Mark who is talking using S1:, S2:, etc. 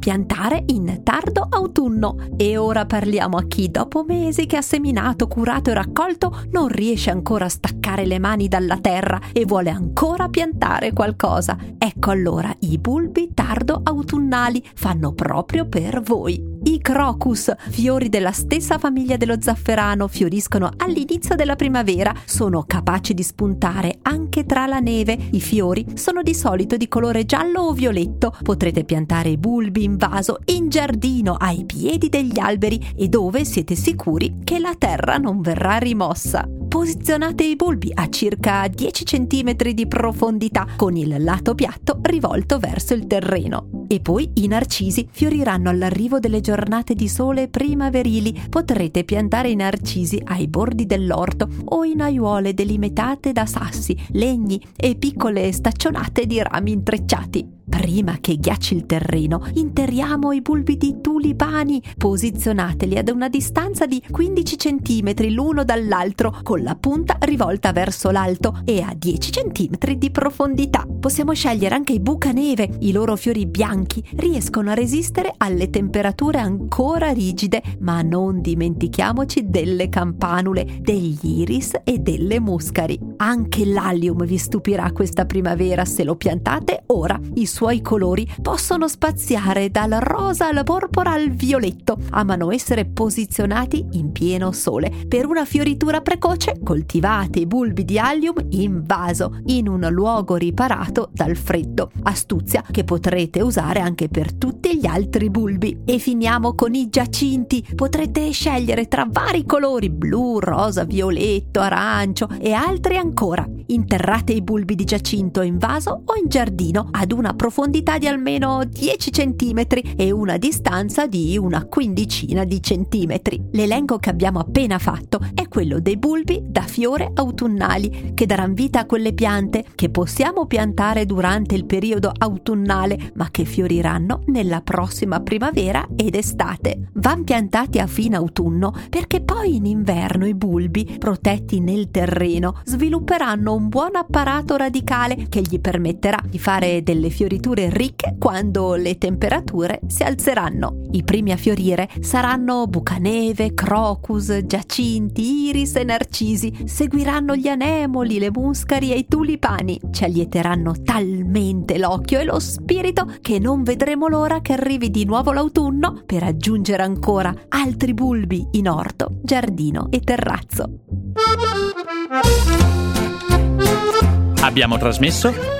S1: Piantare in tardo autunno. E ora parliamo a chi dopo mesi che ha seminato, curato e raccolto non riesce ancora a staccare le mani dalla terra e vuole ancora piantare qualcosa. Ecco allora i bulbi tardo autunnali fanno proprio per voi. I crocus, fiori della stessa famiglia dello zafferano, fioriscono all'inizio della primavera, sono capaci di spuntare anche tra la neve. I fiori sono di solito di colore giallo o violetto. Potrete piantare i bulbi in vaso, in giardino, ai piedi degli alberi e dove siete sicuri che la terra non verrà rimossa. Posizionate i bulbi a circa 10 cm di profondità con il lato piatto rivolto verso il terreno. E poi i narcisi fioriranno all'arrivo delle giornate di sole primaverili. Potrete piantare i narcisi ai bordi dell'orto o in aiuole delimitate da sassi, legni e piccole staccionate di rami intrecciati. Prima che ghiacci il terreno, interriamo i bulbi di tulipani. Posizionateli ad una distanza di 15 cm l'uno dall'altro, con la punta rivolta verso l'alto e a 10 cm di profondità. Possiamo scegliere anche i bucaneve. I loro fiori bianchi riescono a resistere alle temperature ancora rigide, ma non dimentichiamoci delle campanule, degli iris e delle muscari. Anche l'allium vi stupirà questa primavera se lo piantate ora. I suoi colori possono spaziare dal rosa al porpora al violetto, amano essere posizionati in pieno sole. Per una fioritura precoce coltivate i bulbi di allium in vaso, in un luogo riparato dal freddo. Astuzia che potrete usare anche per tutti gli altri bulbi. E finiamo con i giacinti. Potrete scegliere tra vari colori blu, rosa, violetto, arancio e altri ancora. Interrate i bulbi di giacinto in vaso o in giardino ad una profondità di almeno 10 cm e una distanza di una quindicina di centimetri. L'elenco che abbiamo appena fatto è quello dei bulbi da fiore autunnali che daranno vita a quelle piante che possiamo piantare durante il periodo autunnale ma che fioriranno nella prossima primavera ed estate. Van piantati a fine autunno perché poi in inverno i bulbi, protetti nel terreno, svilupperanno un buon apparato radicale che gli permetterà di fare delle fioriture ricche quando le temperature si alzeranno. I primi a fiorire saranno bucaneve, crocus, giacinti, iris e narcisi. Seguiranno gli anemoli, le muscari e i tulipani. Ci allieteranno talmente l'occhio e lo spirito che non vedremo l'ora che arrivi di nuovo l'autunno per aggiungere ancora altri bulbi in orto, giardino e terrazzo.
S2: Abbiamo trasmesso